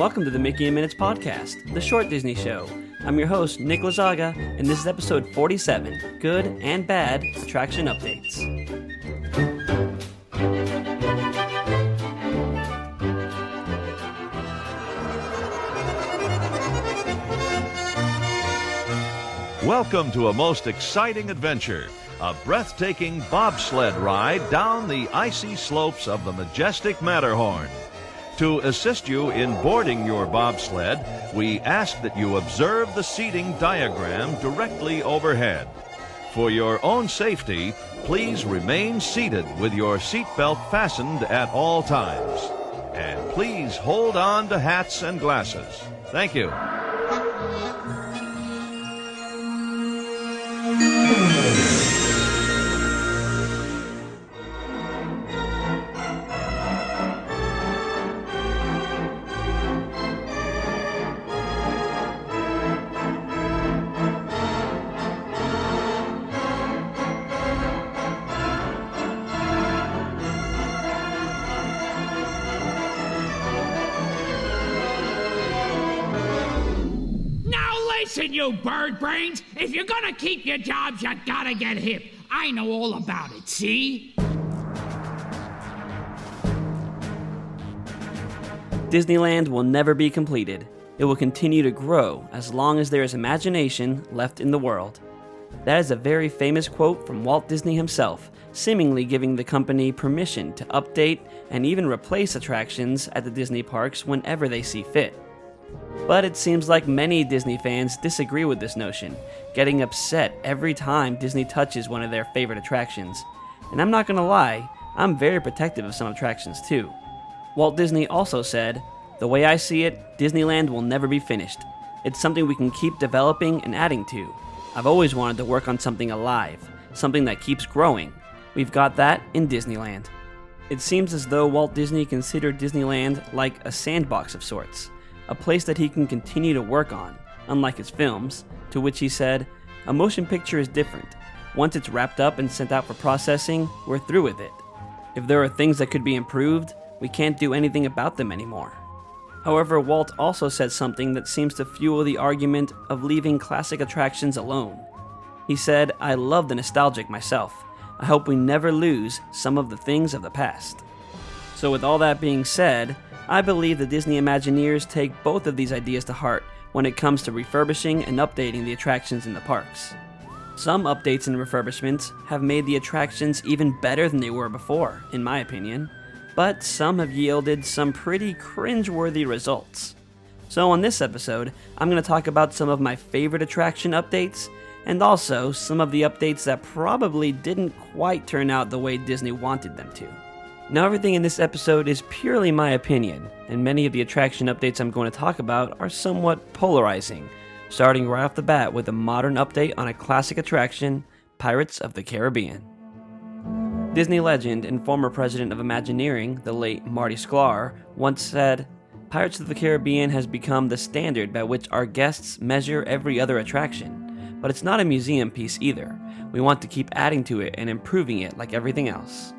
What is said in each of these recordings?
welcome to the Mickey and Minutes podcast, the short Disney show. I'm your host, Nick Lazaga, and this is episode 47 Good and Bad Attraction Updates. Welcome to a most exciting adventure a breathtaking bobsled ride down the icy slopes of the majestic Matterhorn. To assist you in boarding your bobsled, we ask that you observe the seating diagram directly overhead. For your own safety, please remain seated with your seatbelt fastened at all times. And please hold on to hats and glasses. Thank you. Listen, you bird brains. If you're gonna keep your jobs, you gotta get hip. I know all about it, see? Disneyland will never be completed. It will continue to grow as long as there is imagination left in the world. That is a very famous quote from Walt Disney himself, seemingly giving the company permission to update and even replace attractions at the Disney parks whenever they see fit. But it seems like many Disney fans disagree with this notion, getting upset every time Disney touches one of their favorite attractions. And I'm not gonna lie, I'm very protective of some attractions too. Walt Disney also said, The way I see it, Disneyland will never be finished. It's something we can keep developing and adding to. I've always wanted to work on something alive, something that keeps growing. We've got that in Disneyland. It seems as though Walt Disney considered Disneyland like a sandbox of sorts a place that he can continue to work on, unlike his films, to which he said, A motion picture is different. Once it's wrapped up and sent out for processing, we're through with it. If there are things that could be improved, we can't do anything about them anymore. However, Walt also said something that seems to fuel the argument of leaving classic attractions alone. He said, I love the nostalgic myself. I hope we never lose some of the things of the past. So, with all that being said, I believe the Disney Imagineers take both of these ideas to heart when it comes to refurbishing and updating the attractions in the parks. Some updates and refurbishments have made the attractions even better than they were before, in my opinion, but some have yielded some pretty cringe-worthy results. So, on this episode, I'm going to talk about some of my favorite attraction updates and also some of the updates that probably didn't quite turn out the way Disney wanted them to. Now, everything in this episode is purely my opinion, and many of the attraction updates I'm going to talk about are somewhat polarizing, starting right off the bat with a modern update on a classic attraction, Pirates of the Caribbean. Disney legend and former president of Imagineering, the late Marty Sklar, once said, Pirates of the Caribbean has become the standard by which our guests measure every other attraction. But it's not a museum piece either. We want to keep adding to it and improving it like everything else.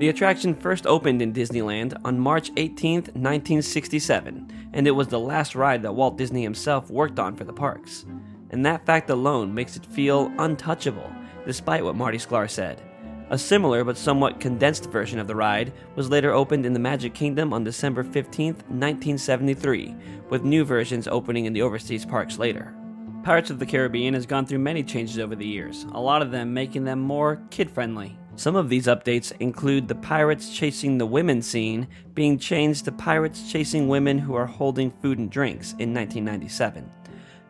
The attraction first opened in Disneyland on March 18, 1967, and it was the last ride that Walt Disney himself worked on for the parks. And that fact alone makes it feel untouchable, despite what Marty Sklar said. A similar but somewhat condensed version of the ride was later opened in the Magic Kingdom on December 15, 1973, with new versions opening in the overseas parks later. Pirates of the Caribbean has gone through many changes over the years, a lot of them making them more kid friendly. Some of these updates include the pirates chasing the women scene being changed to pirates chasing women who are holding food and drinks in 1997,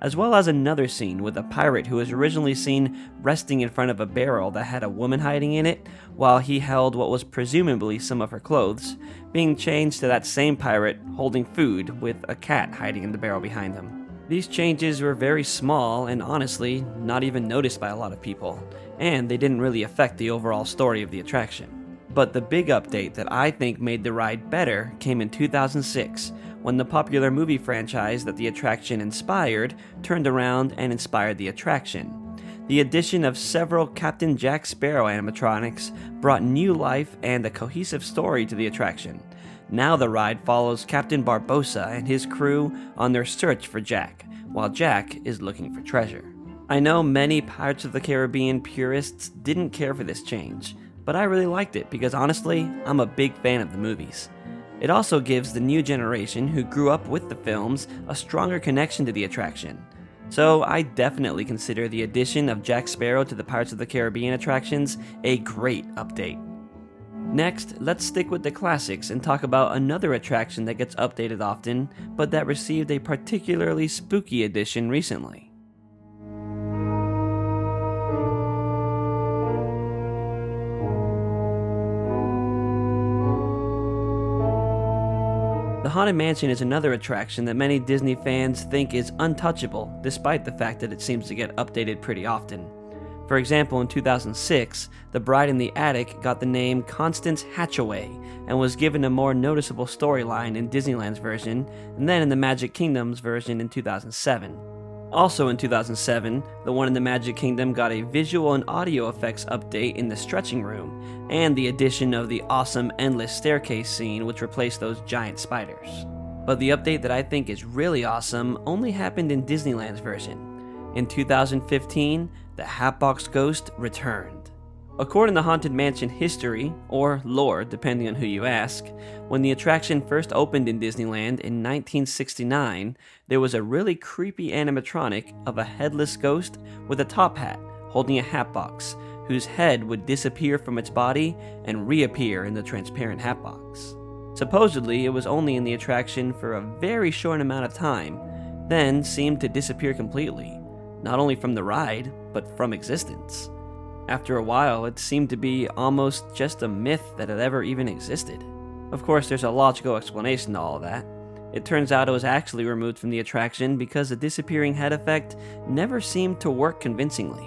as well as another scene with a pirate who was originally seen resting in front of a barrel that had a woman hiding in it while he held what was presumably some of her clothes, being changed to that same pirate holding food with a cat hiding in the barrel behind him. These changes were very small and honestly not even noticed by a lot of people, and they didn't really affect the overall story of the attraction. But the big update that I think made the ride better came in 2006 when the popular movie franchise that the attraction inspired turned around and inspired the attraction. The addition of several Captain Jack Sparrow animatronics brought new life and a cohesive story to the attraction. Now the ride follows Captain Barbossa and his crew on their search for Jack, while Jack is looking for treasure. I know many Pirates of the Caribbean purists didn't care for this change, but I really liked it because honestly, I'm a big fan of the movies. It also gives the new generation who grew up with the films a stronger connection to the attraction. So I definitely consider the addition of Jack Sparrow to the Pirates of the Caribbean attractions a great update. Next, let's stick with the classics and talk about another attraction that gets updated often, but that received a particularly spooky addition recently. The Haunted Mansion is another attraction that many Disney fans think is untouchable, despite the fact that it seems to get updated pretty often. For example, in 2006, the bride in the attic got the name Constance Hatchaway and was given a more noticeable storyline in Disneyland's version and then in the Magic Kingdom's version in 2007. Also in 2007, the one in the Magic Kingdom got a visual and audio effects update in the stretching room, and the addition of the awesome endless staircase scene, which replaced those giant spiders. But the update that I think is really awesome only happened in Disneyland's version. In 2015, the Hatbox Ghost returned. According to Haunted Mansion history, or lore depending on who you ask, when the attraction first opened in Disneyland in 1969, there was a really creepy animatronic of a headless ghost with a top hat holding a hatbox, whose head would disappear from its body and reappear in the transparent hatbox. Supposedly, it was only in the attraction for a very short amount of time, then seemed to disappear completely not only from the ride, but from existence. After a while, it seemed to be almost just a myth that it ever even existed. Of course, there's a logical explanation to all that. It turns out it was actually removed from the attraction because the disappearing head effect never seemed to work convincingly.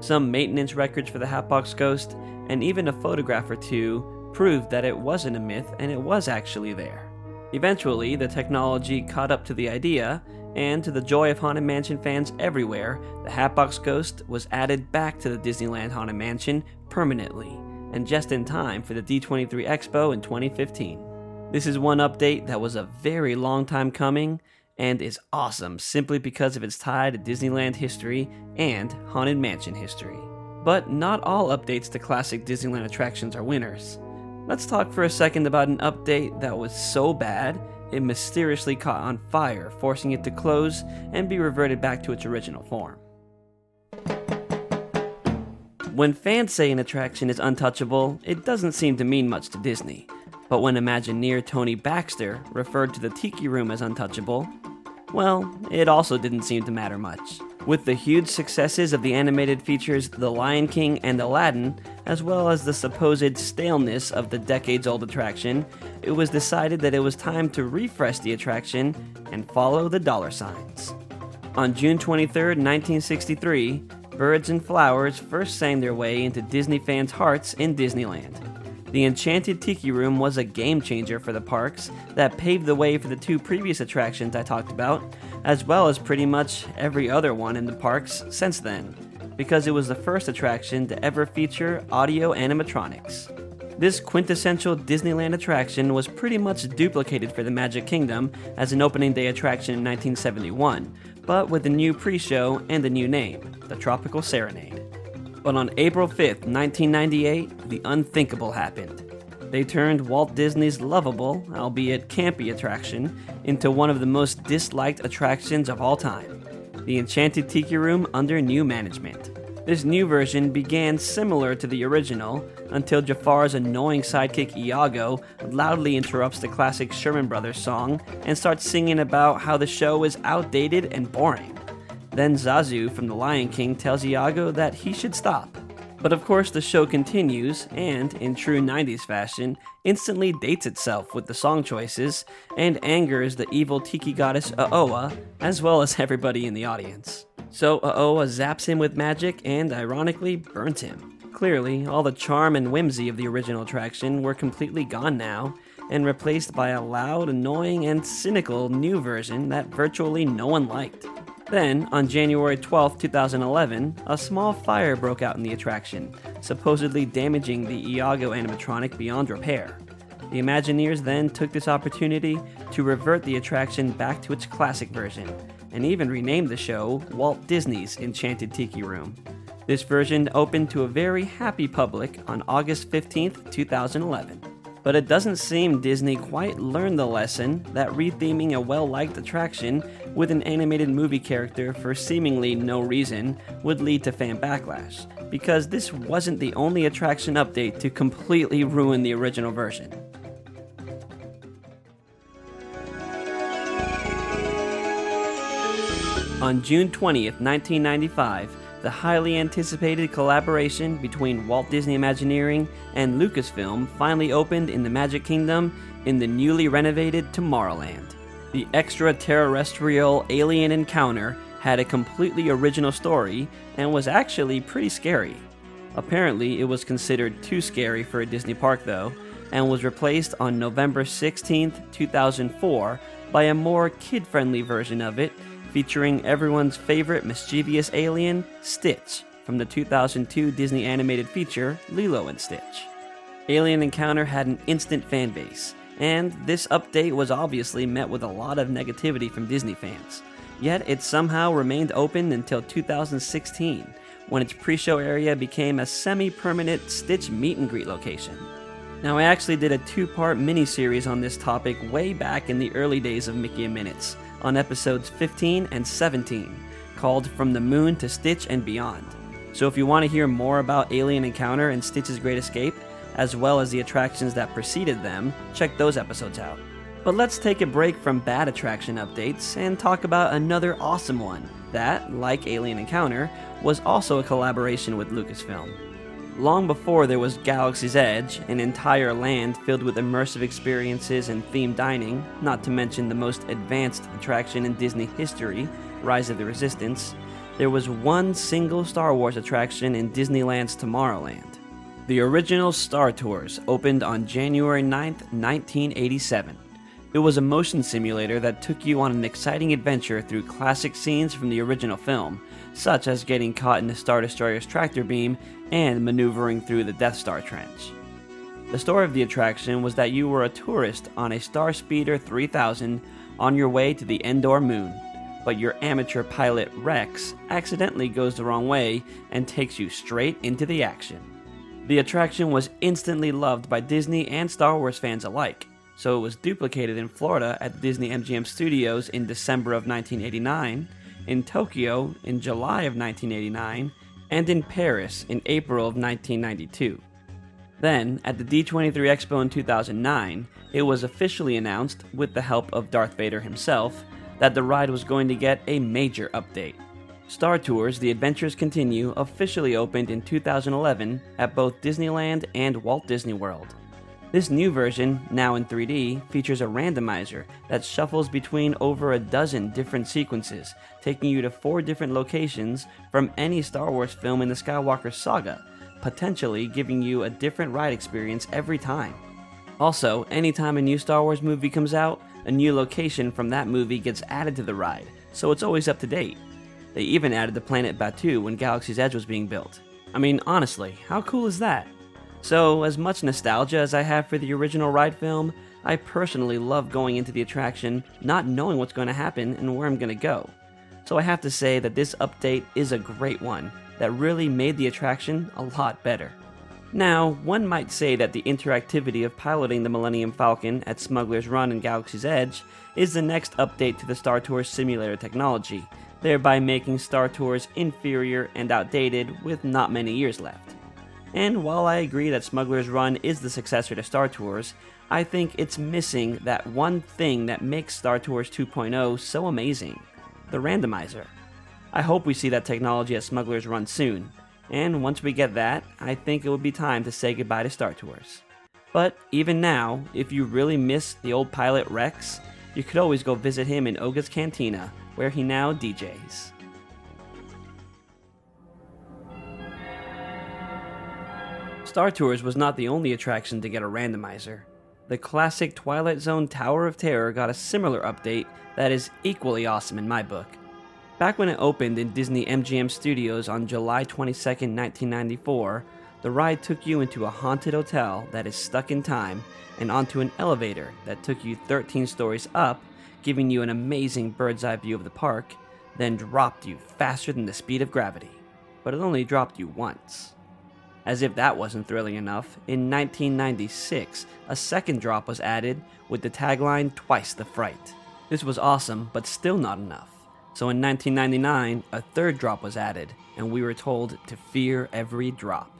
Some maintenance records for the Hatbox Ghost, and even a photograph or two, proved that it wasn't a myth and it was actually there. Eventually, the technology caught up to the idea, and to the joy of Haunted Mansion fans everywhere, the Hatbox Ghost was added back to the Disneyland Haunted Mansion permanently, and just in time for the D23 Expo in 2015. This is one update that was a very long time coming and is awesome simply because of its tie to Disneyland history and Haunted Mansion history. But not all updates to classic Disneyland attractions are winners. Let's talk for a second about an update that was so bad it mysteriously caught on fire, forcing it to close and be reverted back to its original form. When fans say an attraction is untouchable, it doesn't seem to mean much to Disney. But when Imagineer Tony Baxter referred to the Tiki Room as untouchable, well, it also didn't seem to matter much. With the huge successes of the animated features The Lion King and Aladdin, as well as the supposed staleness of the decades old attraction, it was decided that it was time to refresh the attraction and follow the dollar signs. On June 23, 1963, birds and flowers first sang their way into Disney fans' hearts in Disneyland. The Enchanted Tiki Room was a game changer for the parks that paved the way for the two previous attractions I talked about, as well as pretty much every other one in the parks since then, because it was the first attraction to ever feature audio animatronics. This quintessential Disneyland attraction was pretty much duplicated for the Magic Kingdom as an opening day attraction in 1971, but with a new pre show and a new name, the Tropical Serenade. But on April 5th, 1998, the unthinkable happened. They turned Walt Disney's lovable, albeit campy attraction into one of the most disliked attractions of all time the Enchanted Tiki Room under new management. This new version began similar to the original until Jafar's annoying sidekick Iago loudly interrupts the classic Sherman Brothers song and starts singing about how the show is outdated and boring. Then Zazu from The Lion King tells Iago that he should stop. But of course, the show continues and, in true 90s fashion, instantly dates itself with the song choices and angers the evil tiki goddess Uh-Oa, as well as everybody in the audience. So Uh-Oa zaps him with magic and, ironically, burns him. Clearly, all the charm and whimsy of the original attraction were completely gone now, and replaced by a loud, annoying, and cynical new version that virtually no one liked. Then, on January 12, 2011, a small fire broke out in the attraction, supposedly damaging the Iago animatronic beyond repair. The Imagineers then took this opportunity to revert the attraction back to its classic version, and even renamed the show Walt Disney's Enchanted Tiki Room. This version opened to a very happy public on August 15, 2011. But it doesn't seem Disney quite learned the lesson that retheming a well liked attraction with an animated movie character for seemingly no reason would lead to fan backlash, because this wasn't the only attraction update to completely ruin the original version. On June 20th, 1995, the highly anticipated collaboration between Walt Disney Imagineering and Lucasfilm finally opened in the Magic Kingdom in the newly renovated Tomorrowland. The extraterrestrial alien encounter had a completely original story and was actually pretty scary. Apparently, it was considered too scary for a Disney park, though, and was replaced on November 16, 2004, by a more kid friendly version of it featuring everyone's favorite mischievous alien, Stitch, from the 2002 Disney animated feature Lilo and Stitch. Alien Encounter had an instant fan base, and this update was obviously met with a lot of negativity from Disney fans. Yet it somehow remained open until 2016, when its pre show area became a semi permanent Stitch meet and greet location. Now, I actually did a two part mini series on this topic way back in the early days of Mickey and Minutes, on episodes 15 and 17, called From the Moon to Stitch and Beyond. So if you want to hear more about Alien Encounter and Stitch's Great Escape, as well as the attractions that preceded them, check those episodes out. But let's take a break from bad attraction updates and talk about another awesome one that, like Alien Encounter, was also a collaboration with Lucasfilm. Long before there was Galaxy's Edge, an entire land filled with immersive experiences and themed dining, not to mention the most advanced attraction in Disney history, Rise of the Resistance, there was one single Star Wars attraction in Disneyland's Tomorrowland. The original Star Tours opened on January 9, 1987. It was a motion simulator that took you on an exciting adventure through classic scenes from the original film, such as getting caught in the Star Destroyer's tractor beam and maneuvering through the Death Star trench. The story of the attraction was that you were a tourist on a Star Speeder 3000 on your way to the Endor moon, but your amateur pilot Rex accidentally goes the wrong way and takes you straight into the action. The attraction was instantly loved by Disney and Star Wars fans alike, so it was duplicated in Florida at Disney MGM Studios in December of 1989, in Tokyo in July of 1989, and in Paris in April of 1992. Then, at the D23 Expo in 2009, it was officially announced, with the help of Darth Vader himself, that the ride was going to get a major update. Star Tours The Adventures Continue officially opened in 2011 at both Disneyland and Walt Disney World. This new version, now in 3D, features a randomizer that shuffles between over a dozen different sequences, taking you to four different locations from any Star Wars film in the Skywalker saga, potentially giving you a different ride experience every time. Also, anytime a new Star Wars movie comes out, a new location from that movie gets added to the ride, so it's always up to date. They even added the planet Batuu when Galaxy's Edge was being built. I mean, honestly, how cool is that? So, as much nostalgia as I have for the original ride film, I personally love going into the attraction not knowing what's going to happen and where I'm going to go. So, I have to say that this update is a great one that really made the attraction a lot better. Now, one might say that the interactivity of piloting the Millennium Falcon at Smuggler's Run and Galaxy's Edge is the next update to the Star Tours simulator technology, thereby making Star Tours inferior and outdated with not many years left. And while I agree that Smuggler's Run is the successor to Star Tours, I think it's missing that one thing that makes Star Tours 2.0 so amazing the randomizer. I hope we see that technology at Smuggler's Run soon, and once we get that, I think it would be time to say goodbye to Star Tours. But even now, if you really miss the old pilot Rex, you could always go visit him in Oga's Cantina, where he now DJs. Star Tours was not the only attraction to get a randomizer. The classic Twilight Zone Tower of Terror got a similar update that is equally awesome in my book. Back when it opened in Disney MGM Studios on July 22, 1994, The ride took you into a haunted hotel that is stuck in time and onto an elevator that took you 13 stories up, giving you an amazing bird's eye view of the park, then dropped you faster than the speed of gravity. But it only dropped you once. As if that wasn't thrilling enough, in 1996, a second drop was added with the tagline Twice the Fright. This was awesome, but still not enough. So in 1999, a third drop was added, and we were told to fear every drop.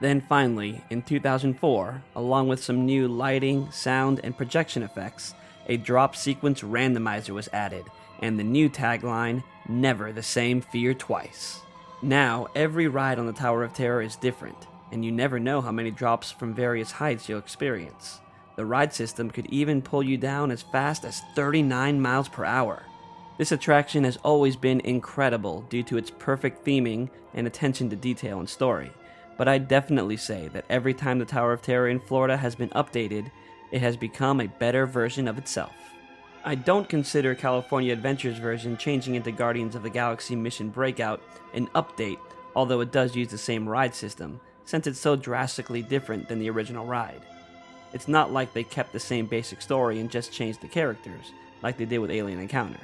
Then finally, in 2004, along with some new lighting, sound, and projection effects, a drop sequence randomizer was added, and the new tagline Never the Same Fear Twice. Now, every ride on the Tower of Terror is different, and you never know how many drops from various heights you'll experience. The ride system could even pull you down as fast as 39 miles per hour. This attraction has always been incredible due to its perfect theming and attention to detail and story but I definitely say that every time the Tower of Terror in Florida has been updated, it has become a better version of itself. I don't consider California Adventure's version changing into Guardians of the Galaxy Mission Breakout an update, although it does use the same ride system, since it's so drastically different than the original ride. It's not like they kept the same basic story and just changed the characters, like they did with Alien Encounter.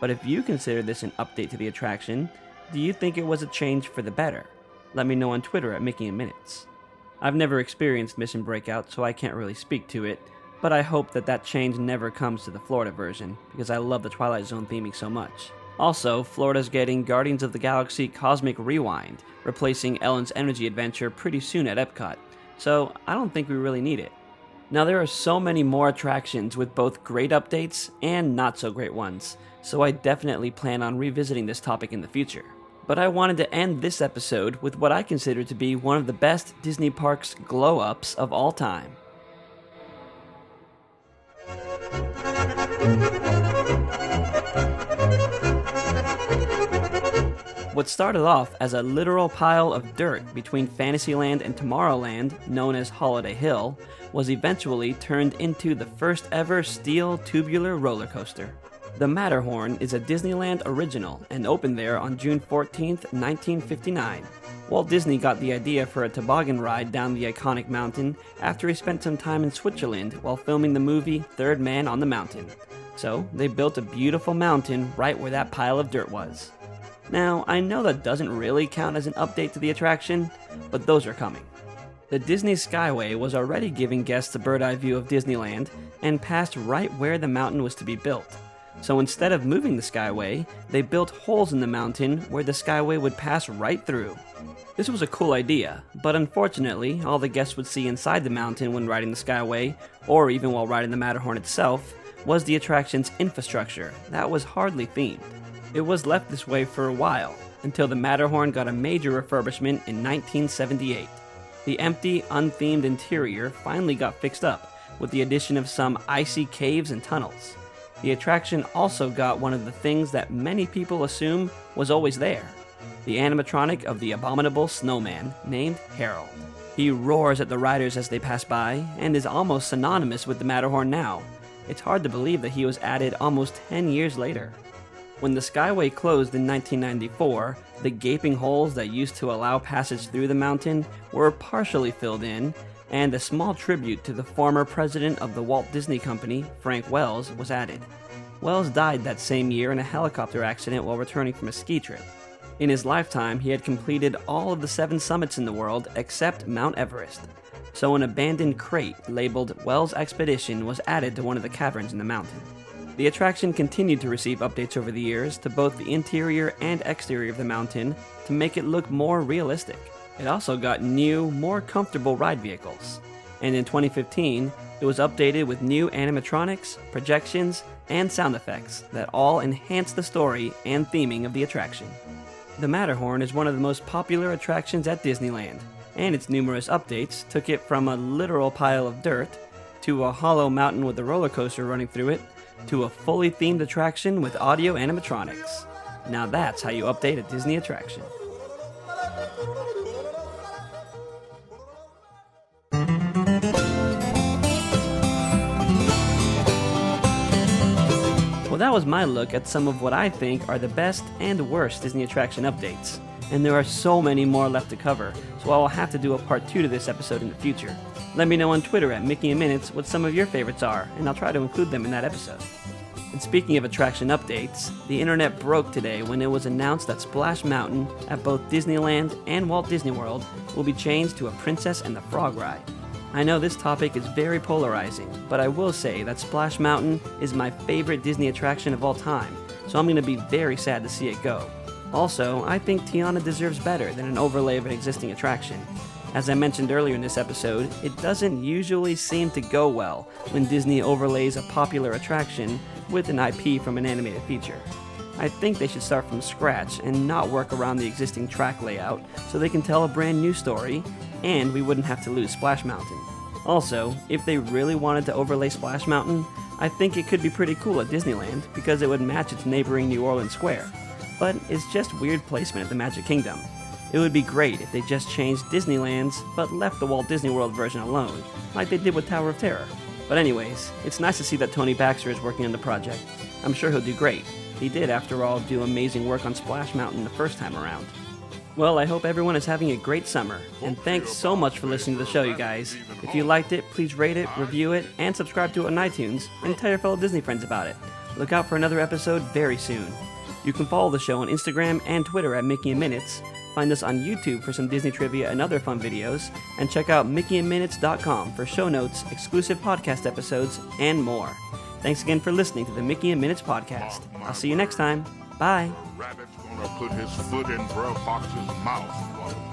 But if you consider this an update to the attraction, do you think it was a change for the better? let me know on Twitter at Mickey in Minutes. I've never experienced Mission Breakout, so I can't really speak to it, but I hope that that change never comes to the Florida version, because I love the Twilight Zone theming so much. Also, Florida's getting Guardians of the Galaxy Cosmic Rewind, replacing Ellen's Energy Adventure pretty soon at Epcot, so I don't think we really need it. Now, there are so many more attractions with both great updates and not so great ones, so I definitely plan on revisiting this topic in the future but I wanted to end this episode with what I consider to be one of the best Disney Parks glow ups of all time. What started off as a literal pile of dirt between Fantasyland and Tomorrowland, known as Holiday Hill, was eventually turned into the first ever steel tubular roller coaster. The Matterhorn is a Disneyland original and opened there on June 14, 1959. Walt Disney got the idea for a toboggan ride down the iconic mountain after he spent some time in Switzerland while filming the movie Third Man on the Mountain. So they built a beautiful mountain right where that pile of dirt was. Now, I know that doesn't really count as an update to the attraction, but those are coming. The Disney Skyway was already giving guests a bird eye view of Disneyland and passed right where the mountain was to be built. So instead of moving the Skyway, they built holes in the mountain where the Skyway would pass right through. This was a cool idea, but unfortunately, all the guests would see inside the mountain when riding the Skyway, or even while riding the Matterhorn itself, was the attraction's infrastructure that was hardly themed. It was left this way for a while, until the Matterhorn got a major refurbishment in 1978. The empty, unthemed interior finally got fixed up, with the addition of some icy caves and tunnels. The attraction also got one of the things that many people assume was always there the animatronic of the abominable snowman named Harold. He roars at the riders as they pass by and is almost synonymous with the Matterhorn now. It's hard to believe that he was added almost 10 years later. When the Skyway closed in 1994, the gaping holes that used to allow passage through the mountain were partially filled in, and a small tribute to the former president of the Walt Disney Company, Frank Wells, was added. Wells died that same year in a helicopter accident while returning from a ski trip. In his lifetime, he had completed all of the seven summits in the world except Mount Everest. So, an abandoned crate labeled Wells Expedition was added to one of the caverns in the mountain. The attraction continued to receive updates over the years to both the interior and exterior of the mountain to make it look more realistic. It also got new, more comfortable ride vehicles. And in 2015, it was updated with new animatronics, projections, and sound effects that all enhance the story and theming of the attraction. The Matterhorn is one of the most popular attractions at Disneyland, and its numerous updates took it from a literal pile of dirt to a hollow mountain with a roller coaster running through it to a fully themed attraction with audio animatronics. Now that's how you update a Disney attraction. Well, that was my look at some of what I think are the best and worst Disney attraction updates. and there are so many more left to cover, so I will have to do a part 2 to this episode in the future. Let me know on Twitter at Mickey and Minutes what some of your favorites are, and I'll try to include them in that episode. And speaking of attraction updates, the internet broke today when it was announced that Splash Mountain at both Disneyland and Walt Disney World will be changed to a Princess and the Frog ride. I know this topic is very polarizing, but I will say that Splash Mountain is my favorite Disney attraction of all time, so I'm going to be very sad to see it go. Also, I think Tiana deserves better than an overlay of an existing attraction. As I mentioned earlier in this episode, it doesn't usually seem to go well when Disney overlays a popular attraction with an IP from an animated feature. I think they should start from scratch and not work around the existing track layout so they can tell a brand new story and we wouldn't have to lose Splash Mountain. Also, if they really wanted to overlay Splash Mountain, I think it could be pretty cool at Disneyland because it would match its neighboring New Orleans Square. But it's just weird placement at the Magic Kingdom. It would be great if they just changed Disneyland's but left the Walt Disney World version alone, like they did with Tower of Terror. But anyways, it's nice to see that Tony Baxter is working on the project. I'm sure he'll do great. He did, after all, do amazing work on Splash Mountain the first time around. Well, I hope everyone is having a great summer, and thanks so much for listening to the show, you guys. If you liked it, please rate it, review it, and subscribe to it on iTunes, and tell your fellow Disney friends about it. Look out for another episode very soon. You can follow the show on Instagram and Twitter at Mickey and Minutes, find us on YouTube for some Disney trivia and other fun videos, and check out mickeyandminutes.com for show notes, exclusive podcast episodes, and more. Thanks again for listening to the Mickey and Minutes podcast. I'll see you next time. Bye. Gonna put his foot in Brer Fox's mouth.